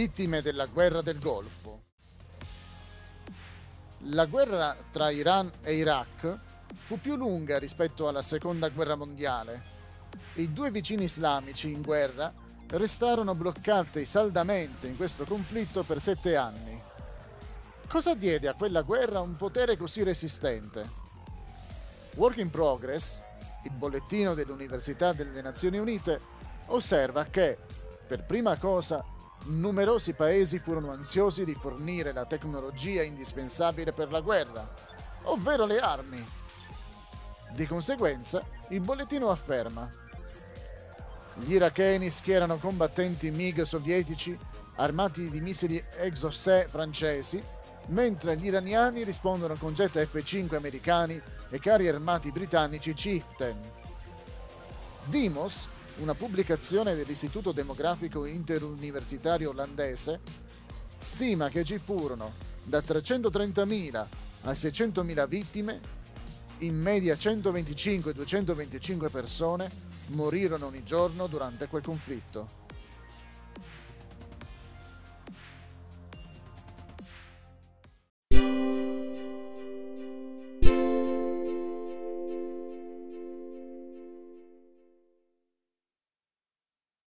vittime della guerra del Golfo. La guerra tra Iran e Iraq fu più lunga rispetto alla seconda guerra mondiale. I due vicini islamici in guerra restarono bloccati saldamente in questo conflitto per sette anni. Cosa diede a quella guerra un potere così resistente? Work in Progress, il bollettino dell'Università delle Nazioni Unite, osserva che, per prima cosa, numerosi paesi furono ansiosi di fornire la tecnologia indispensabile per la guerra, ovvero le armi. Di conseguenza, il bollettino afferma gli iracheni schierano combattenti MiG sovietici armati di missili Exocet francesi, mentre gli iraniani rispondono con jet F-5 americani e carri armati britannici Chieftain. Dimos, una pubblicazione dell'Istituto Demografico Interuniversitario olandese, stima che ci furono da 330.000 a 600.000 vittime, in media 125-225 persone morirono ogni giorno durante quel conflitto.